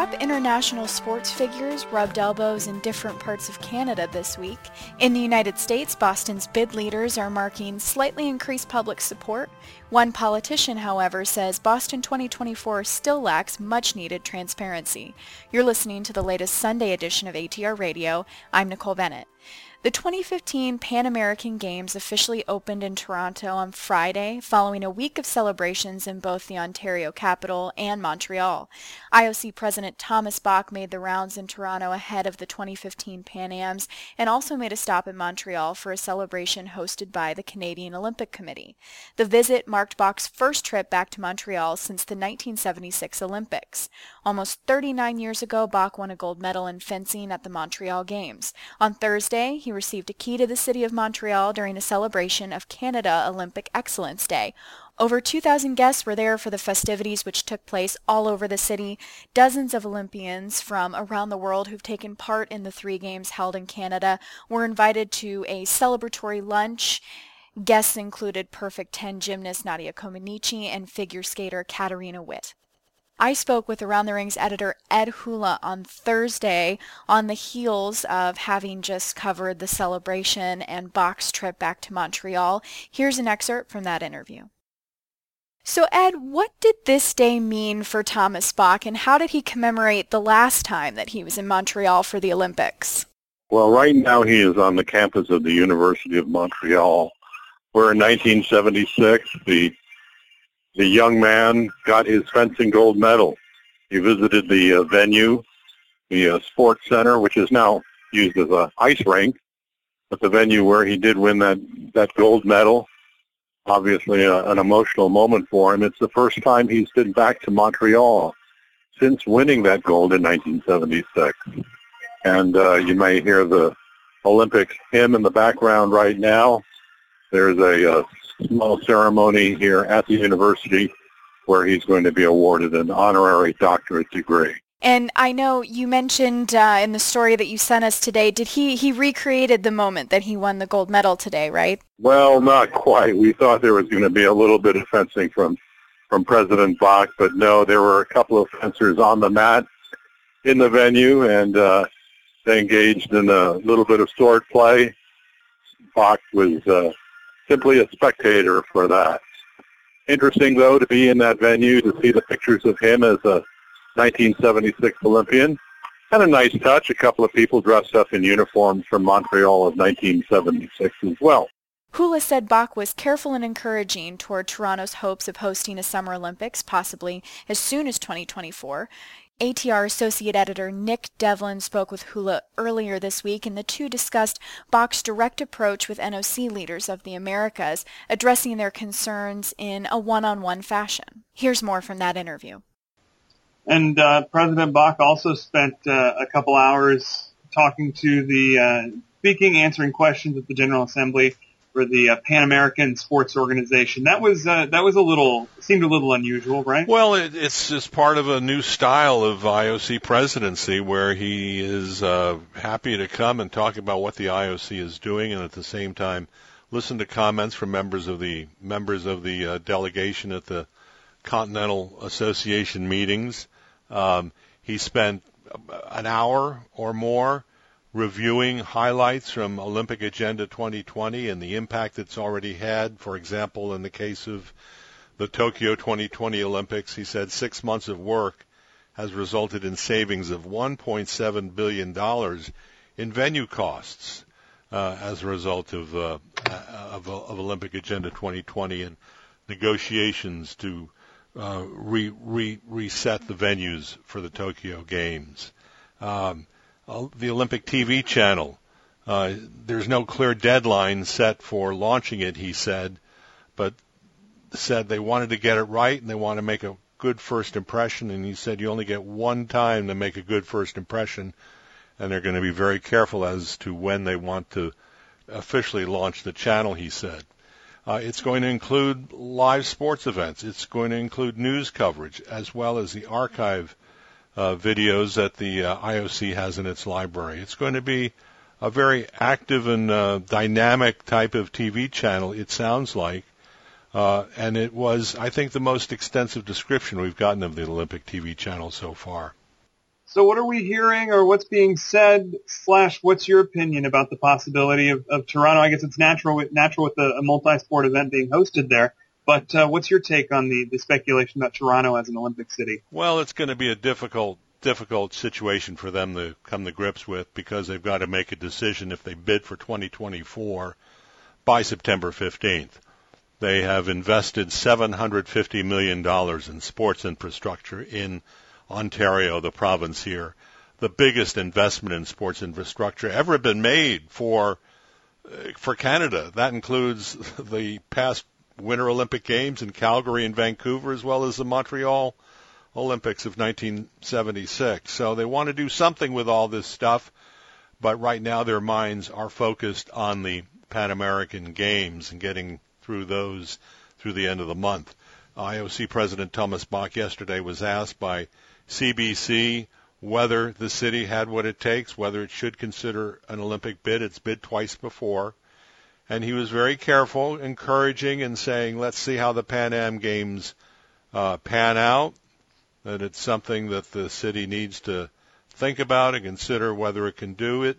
Top international sports figures rubbed elbows in different parts of Canada this week. In the United States, Boston's bid leaders are marking slightly increased public support. One politician, however, says Boston 2024 still lacks much needed transparency. You're listening to the latest Sunday edition of ATR Radio. I'm Nicole Bennett. The 2015 Pan American Games officially opened in Toronto on Friday, following a week of celebrations in both the Ontario capital and Montreal. IOC President Thomas Bach made the rounds in Toronto ahead of the 2015 Pan Ams and also made a stop in Montreal for a celebration hosted by the Canadian Olympic Committee. The visit marked Bach's first trip back to Montreal since the 1976 Olympics. Almost 39 years ago, Bach won a gold medal in fencing at the Montreal Games. On Thursday, he received a key to the city of Montreal during a celebration of Canada Olympic Excellence Day. Over 2,000 guests were there for the festivities which took place all over the city. Dozens of Olympians from around the world who've taken part in the three games held in Canada were invited to a celebratory lunch. Guests included Perfect 10 gymnast Nadia Comaneci and figure skater Katarina Witt. I spoke with Around the Rings editor Ed Hula on Thursday on the heels of having just covered the celebration and Bach's trip back to Montreal. Here's an excerpt from that interview. So, Ed, what did this day mean for Thomas Bach, and how did he commemorate the last time that he was in Montreal for the Olympics? Well, right now he is on the campus of the University of Montreal, where in 1976 the the young man got his fencing gold medal. He visited the uh, venue, the uh, sports center, which is now used as a ice rink, but the venue where he did win that that gold medal. Obviously, uh, an emotional moment for him. It's the first time he's been back to Montreal since winning that gold in 1976. And uh, you may hear the Olympic hymn in the background right now. There's a, a uh, small ceremony here at the university where he's going to be awarded an honorary doctorate degree. And I know you mentioned uh, in the story that you sent us today, did he, he recreated the moment that he won the gold medal today, right? Well, not quite. We thought there was going to be a little bit of fencing from, from President Bach, but no, there were a couple of fencers on the mat in the venue, and uh, they engaged in a little bit of sword play. Bach was uh, simply a spectator for that. Interesting, though, to be in that venue to see the pictures of him as a 1976 Olympian. And a nice touch, a couple of people dressed up in uniforms from Montreal of 1976 as well. Hula said Bach was careful and encouraging toward Toronto's hopes of hosting a Summer Olympics, possibly as soon as 2024. ATR Associate Editor Nick Devlin spoke with Hula earlier this week, and the two discussed Bach's direct approach with NOC leaders of the Americas, addressing their concerns in a one-on-one fashion. Here's more from that interview. And uh, President Bach also spent uh, a couple hours talking to the, uh, speaking, answering questions at the General Assembly for the uh, Pan American Sports Organization. That was uh, that was a little seemed a little unusual, right? Well, it, it's just part of a new style of IOC presidency where he is uh, happy to come and talk about what the IOC is doing, and at the same time listen to comments from members of the members of the uh, delegation at the Continental Association meetings. Um, he spent an hour or more reviewing highlights from Olympic Agenda 2020 and the impact it's already had. For example, in the case of the Tokyo 2020 Olympics, he said six months of work has resulted in savings of $1.7 billion in venue costs uh, as a result of, uh, of, of, Olympic Agenda 2020 and negotiations to uh, re, re, reset the venues for the Tokyo Games. Um, uh, the Olympic TV channel. Uh, there's no clear deadline set for launching it, he said, but said they wanted to get it right and they want to make a good first impression. And he said you only get one time to make a good first impression, and they're going to be very careful as to when they want to officially launch the channel. He said. Uh, it's going to include live sports events. It's going to include news coverage as well as the archive uh, videos that the uh, IOC has in its library. It's going to be a very active and uh, dynamic type of TV channel, it sounds like. Uh, and it was, I think, the most extensive description we've gotten of the Olympic TV channel so far. So what are we hearing or what's being said slash what's your opinion about the possibility of, of Toronto? I guess it's natural natural with a, a multi-sport event being hosted there. But uh, what's your take on the, the speculation about Toronto as an Olympic city? Well, it's going to be a difficult difficult situation for them to come to grips with because they've got to make a decision if they bid for 2024 by September 15th. They have invested $750 million in sports infrastructure in Ontario, the province here, the biggest investment in sports infrastructure ever been made for for Canada. That includes the past Winter Olympic Games in Calgary and Vancouver, as well as the Montreal Olympics of 1976. So they want to do something with all this stuff, but right now their minds are focused on the Pan American Games and getting through those through the end of the month. IOC President Thomas Bach yesterday was asked by CBC whether the city had what it takes, whether it should consider an Olympic bid. It's bid twice before. And he was very careful, encouraging and saying, let's see how the Pan Am Games uh, pan out, that it's something that the city needs to think about and consider whether it can do it.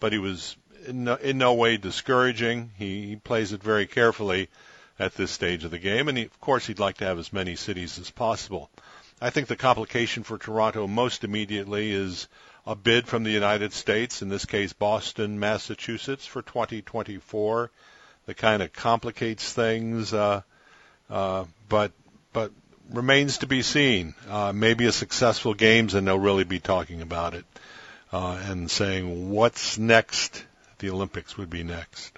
But he was in no, in no way discouraging. He, he plays it very carefully at this stage of the game. And he, of course, he'd like to have as many cities as possible. I think the complication for Toronto most immediately is a bid from the United States, in this case Boston, Massachusetts, for 2024. That kind of complicates things, uh, uh, but but remains to be seen. Uh, maybe a successful games, and they'll really be talking about it uh, and saying what's next. The Olympics would be next.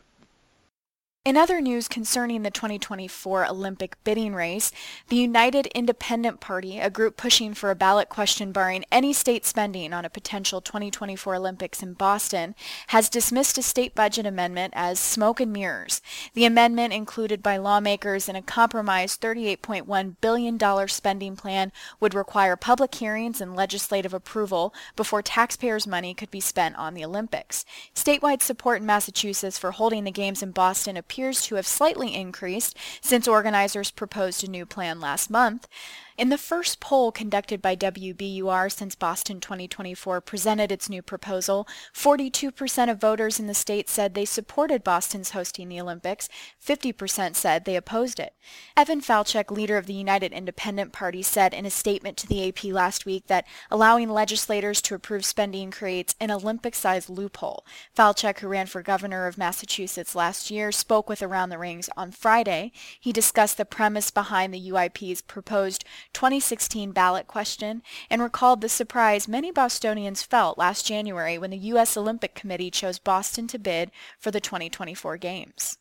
In other news concerning the 2024 Olympic bidding race, the United Independent Party, a group pushing for a ballot question barring any state spending on a potential 2024 Olympics in Boston, has dismissed a state budget amendment as smoke and mirrors. The amendment, included by lawmakers in a compromised $38.1 billion spending plan, would require public hearings and legislative approval before taxpayers' money could be spent on the Olympics. Statewide support in Massachusetts for holding the Games in Boston appears to have slightly increased since organizers proposed a new plan last month. In the first poll conducted by WBUR since Boston 2024 presented its new proposal, 42% of voters in the state said they supported Boston's hosting the Olympics, 50% said they opposed it. Evan Falchuk, leader of the United Independent Party, said in a statement to the AP last week that allowing legislators to approve spending creates an Olympic-sized loophole. Falchuk, who ran for governor of Massachusetts last year, spoke with Around the Rings on Friday. He discussed the premise behind the UIP's proposed 2016 ballot question and recalled the surprise many Bostonians felt last January when the U.S. Olympic Committee chose Boston to bid for the 2024 Games.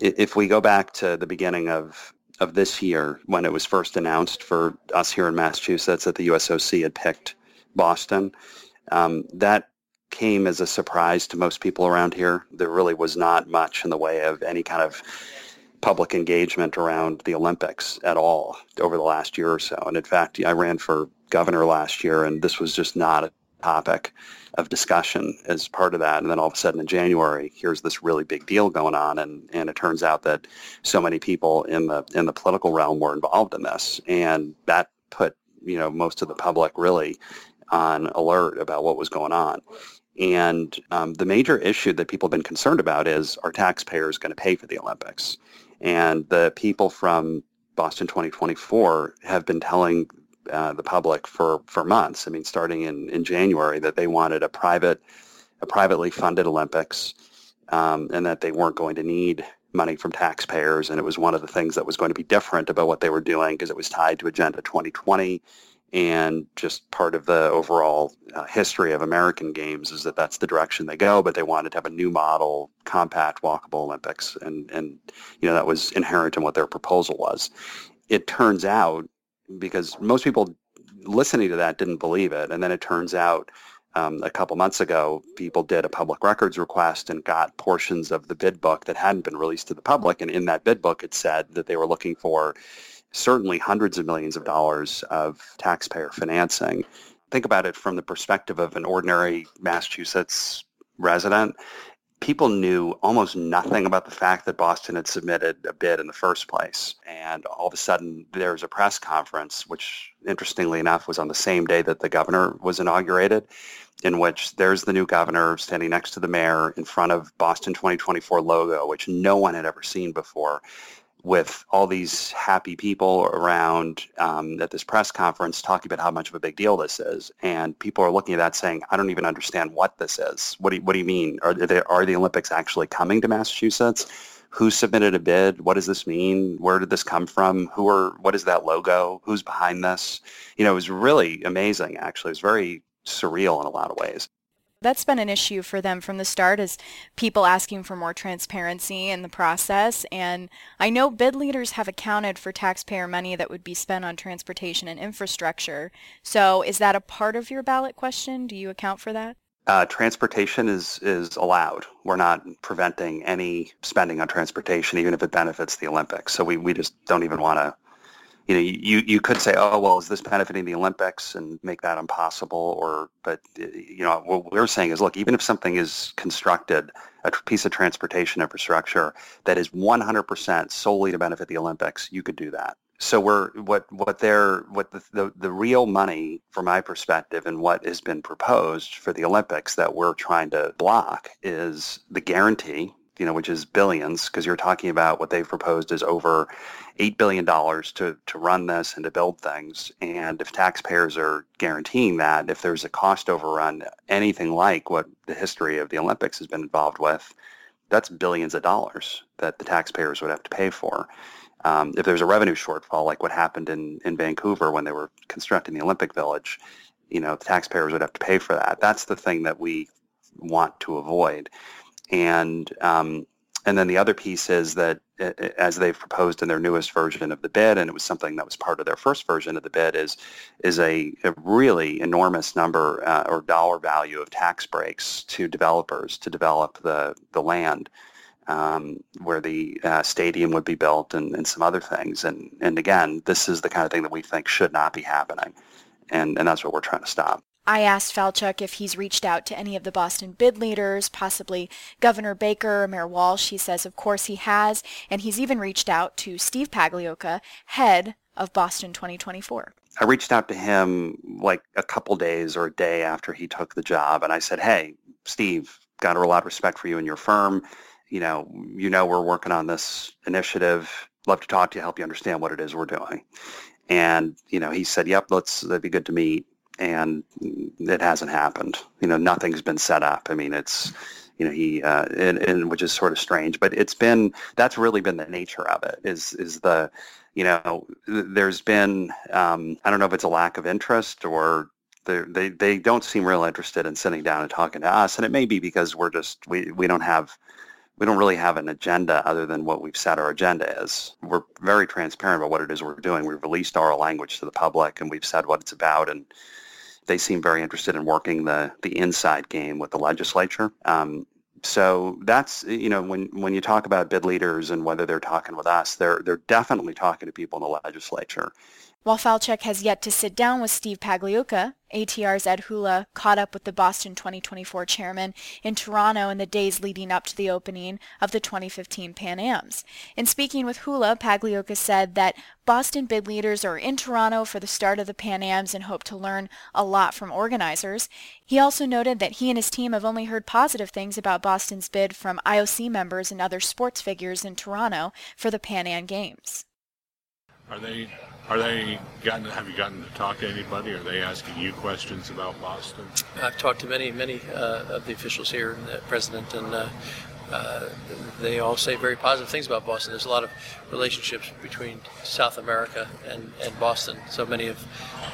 If we go back to the beginning of of this year when it was first announced for us here in Massachusetts that the USOC had picked Boston, um, that came as a surprise to most people around here. There really was not much in the way of any kind of public engagement around the Olympics at all over the last year or so. And in fact, I ran for governor last year, and this was just not a topic of discussion as part of that. And then all of a sudden in January, here's this really big deal going on, and, and it turns out that so many people in the in the political realm were involved in this, and that put you know most of the public really on alert about what was going on. And um, the major issue that people have been concerned about is are taxpayers going to pay for the Olympics? And the people from Boston 2024 have been telling uh, the public for, for months, I mean, starting in, in January, that they wanted a private, a privately funded Olympics um, and that they weren't going to need money from taxpayers. And it was one of the things that was going to be different about what they were doing because it was tied to Agenda 2020 and just part of the overall uh, history of American games is that that's the direction they go. But they wanted to have a new model, compact, walkable Olympics, and and you know that was inherent in what their proposal was. It turns out because most people listening to that didn't believe it, and then it turns out. Um, a couple months ago, people did a public records request and got portions of the bid book that hadn't been released to the public. And in that bid book, it said that they were looking for certainly hundreds of millions of dollars of taxpayer financing. Think about it from the perspective of an ordinary Massachusetts resident. people knew almost nothing about the fact that Boston had submitted a bid in the first place. And all of a sudden, there's a press conference, which interestingly enough was on the same day that the governor was inaugurated, in which there's the new governor standing next to the mayor in front of Boston 2024 logo, which no one had ever seen before with all these happy people around um, at this press conference talking about how much of a big deal this is. And people are looking at that saying, I don't even understand what this is. What do you, what do you mean? Are, they, are the Olympics actually coming to Massachusetts? Who submitted a bid? What does this mean? Where did this come from? Who are, what is that logo? Who's behind this? You know, it was really amazing, actually. It was very surreal in a lot of ways that's been an issue for them from the start is people asking for more transparency in the process. And I know bid leaders have accounted for taxpayer money that would be spent on transportation and infrastructure. So is that a part of your ballot question? Do you account for that? Uh, transportation is is allowed. We're not preventing any spending on transportation, even if it benefits the Olympics. So we, we just don't even want to you know, you, you could say, oh, well, is this benefiting the Olympics and make that impossible? Or, but, uh, you know, what we're saying is, look, even if something is constructed, a piece of transportation infrastructure that is 100% solely to benefit the Olympics, you could do that. So we're, what, what they're, what the, the, the real money from my perspective and what has been proposed for the Olympics that we're trying to block is the guarantee you know, which is billions, because you're talking about what they've proposed is over $8 billion to, to run this and to build things. And if taxpayers are guaranteeing that, if there's a cost overrun, anything like what the history of the Olympics has been involved with, that's billions of dollars that the taxpayers would have to pay for. Um, if there's a revenue shortfall, like what happened in, in Vancouver when they were constructing the Olympic Village, you know, the taxpayers would have to pay for that. That's the thing that we want to avoid. And um, and then the other piece is that as they've proposed in their newest version of the bid, and it was something that was part of their first version of the bid, is is a, a really enormous number uh, or dollar value of tax breaks to developers to develop the the land um, where the uh, stadium would be built and, and some other things. And and again, this is the kind of thing that we think should not be happening, and and that's what we're trying to stop. I asked Falchuk if he's reached out to any of the Boston bid leaders, possibly Governor Baker or Mayor Walsh. He says, of course he has, and he's even reached out to Steve Pagliuca, head of Boston 2024. I reached out to him like a couple days or a day after he took the job, and I said, hey, Steve, got a lot of respect for you and your firm. You know, you know we're working on this initiative. Love to talk to you, help you understand what it is we're doing. And, you know, he said, yep, let's, that'd be good to meet and it hasn't happened. You know, nothing's been set up. I mean, it's you know he uh, and, and which is sort of strange, but it's been that's really been the nature of it. Is is the you know there's been um, I don't know if it's a lack of interest or they they don't seem real interested in sitting down and talking to us, and it may be because we're just we we don't have we don't really have an agenda other than what we've said our agenda is. We're very transparent about what it is we're doing. We've released our language to the public and we've said what it's about and they seem very interested in working the, the inside game with the legislature. Um, so that's you know when when you talk about bid leaders and whether they're talking with us, they're they're definitely talking to people in the legislature. While Falchuk has yet to sit down with Steve Pagliuca, ATR's Ed Hula caught up with the Boston 2024 chairman in Toronto in the days leading up to the opening of the 2015 Pan Ams. In speaking with Hula, Pagliuca said that Boston bid leaders are in Toronto for the start of the Pan Ams and hope to learn a lot from organizers. He also noted that he and his team have only heard positive things about Boston's bid from IOC members and other sports figures in Toronto for the Pan Am Games. Are they are they gotten? Have you gotten to talk to anybody? Are they asking you questions about Boston? I've talked to many, many uh, of the officials here, and the president, and uh, uh, they all say very positive things about Boston. There's a lot of relationships between South America and, and Boston. So many of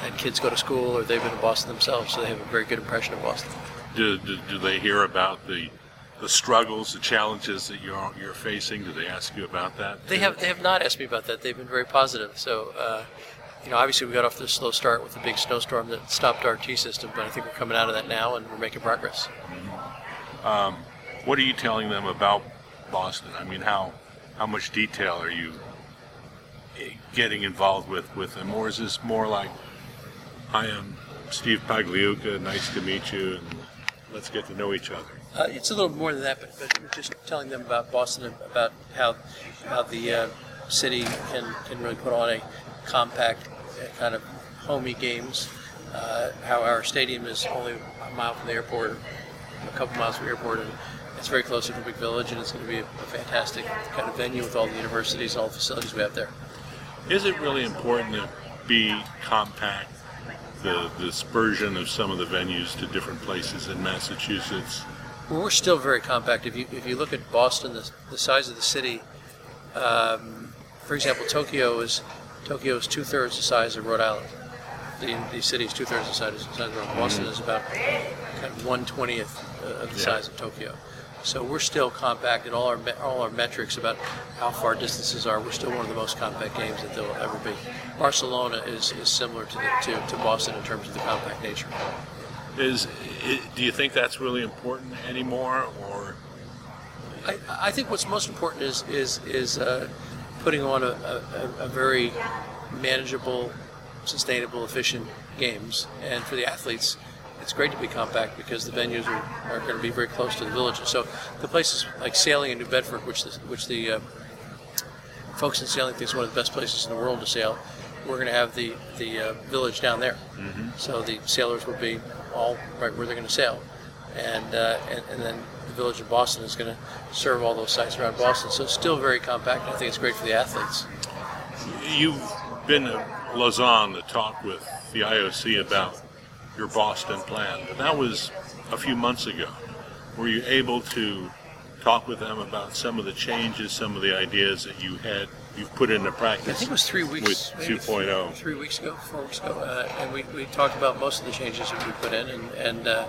and kids go to school, or they've been to Boston themselves, so they have a very good impression of Boston. Do, do, do they hear about the the struggles, the challenges that you're you're facing? Do they ask you about that? They have they have not asked me about that. They've been very positive. So. Uh, you know, obviously we got off to a slow start with the big snowstorm that stopped our T system, but I think we're coming out of that now and we're making progress. Mm-hmm. Um, what are you telling them about Boston? I mean, how how much detail are you getting involved with with them, or is this more like, "I am Steve Pagliuca, nice to meet you," and let's get to know each other? Uh, it's a little more than that, but, but just telling them about Boston, about how how the uh, city can, can really put on a compact uh, kind of homey games. Uh, how our stadium is only a mile from the airport, a couple miles from the airport, and it's very close to the big village, and it's going to be a, a fantastic kind of venue with all the universities and all the facilities we have there. Is it really important to be compact? The, the dispersion of some of the venues to different places in Massachusetts. Well, we're still very compact. If you if you look at Boston, the, the size of the city, um, for example, Tokyo is Tokyo is two thirds the size of Rhode Island. The, the city is two thirds the size, of Rhode Island. Boston is about kind of one twentieth of the Yeah. size of Tokyo. So we're still compact in all our all our metrics about how far distances are. We're still one of the most compact games that there will ever be. Barcelona is, is similar to, the, to to Boston in terms of the compact nature. Is do you think that's really important anymore, or I, I think what's most important is is is uh, putting on a, a, a very manageable, sustainable, efficient games. And for the athletes, it's great to be compact because the venues are, are going to be very close to the villages. So the places like sailing in New Bedford, which the, which the uh, folks in sailing think is one of the best places in the world to sail, we're going to have the the uh, village down there. So the sailors will be all right where they're going to sail, and, uh, and and then the village of Boston is going to serve all those sites around Boston. So it's still very compact. I think it's great for the athletes. you've been to Lausanne to talk with the IOC about your Boston plan, but that was a few months ago. Were you able to talk with them about some of the changes, some of the ideas that you had you've put into practice. I think it was three weeks. Ago. With maybe 2.0? Three weeks ago, four weeks ago, uh, and we, we talked about most of the changes that we put in, and and uh,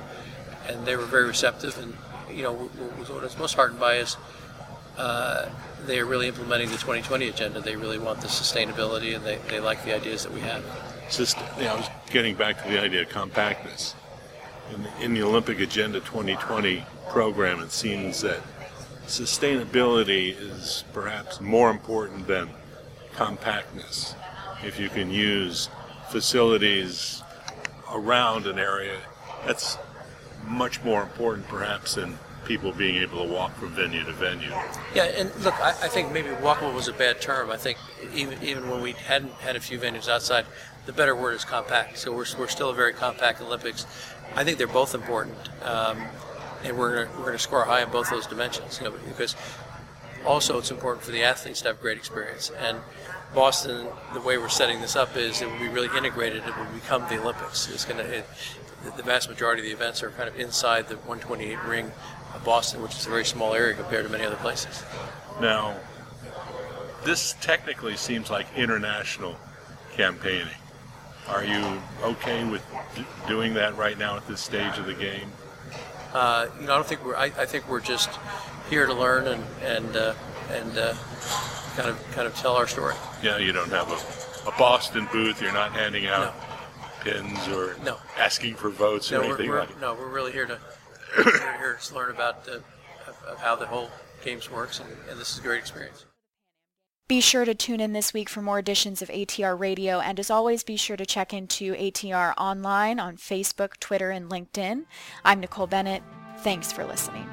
and they were very receptive. And you know, what was most heartened by is uh, they are really implementing the 2020 agenda. They really want the sustainability, and they, they like the ideas that we have. Just, you know, I was getting back to the idea of compactness. In the, in the Olympic Agenda 2020 program, it seems that sustainability is perhaps more important than compactness. If you can use facilities around an area, that's much more important perhaps than people being able to walk from venue to venue. Yeah, and look, I, I think maybe walkable was a bad term. I think even even when we hadn't had a few venues outside, the better word is compact. So we're, we're still a very compact Olympics. I think they're both important, um, and we're gonna, we're going to score high in both those dimensions. You know, because also it's important for the athletes to have great experience. And Boston, the way we're setting this up is it will be really integrated. It will become the Olympics. It's going to. The vast majority of the events are kind of inside the 128 ring of Boston, which is a very small area compared to many other places. Now, this technically seems like international campaigning. Are you okay with d- doing that right now at this stage of the game? Uh, you know, I don't think we're. I, I think we're just here to learn and and uh, and uh, kind of kind of tell our story. Yeah, you don't have a, a Boston booth. You're not handing out pins or No. asking for votes No, or we're, anything we're, like that. no, we're really here to we're here to learn about uh, of, of how the whole games works, and, and this is a great experience. Be sure to tune in this week for more editions of ATR Radio, and as always, be sure to check into ATR online on Facebook, Twitter, and LinkedIn. I'm Nicole Bennett. Thanks for listening.